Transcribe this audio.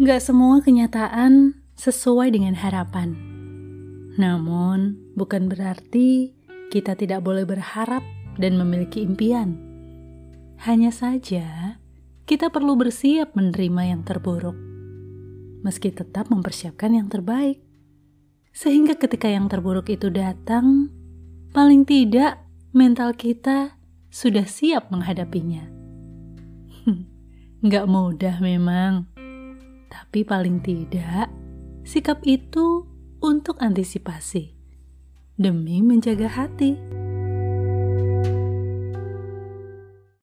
Gak semua kenyataan sesuai dengan harapan. Namun, bukan berarti kita tidak boleh berharap dan memiliki impian. Hanya saja, kita perlu bersiap menerima yang terburuk, meski tetap mempersiapkan yang terbaik. Sehingga ketika yang terburuk itu datang, paling tidak mental kita sudah siap menghadapinya. Nggak mudah memang tapi paling tidak, sikap itu untuk antisipasi demi menjaga hati.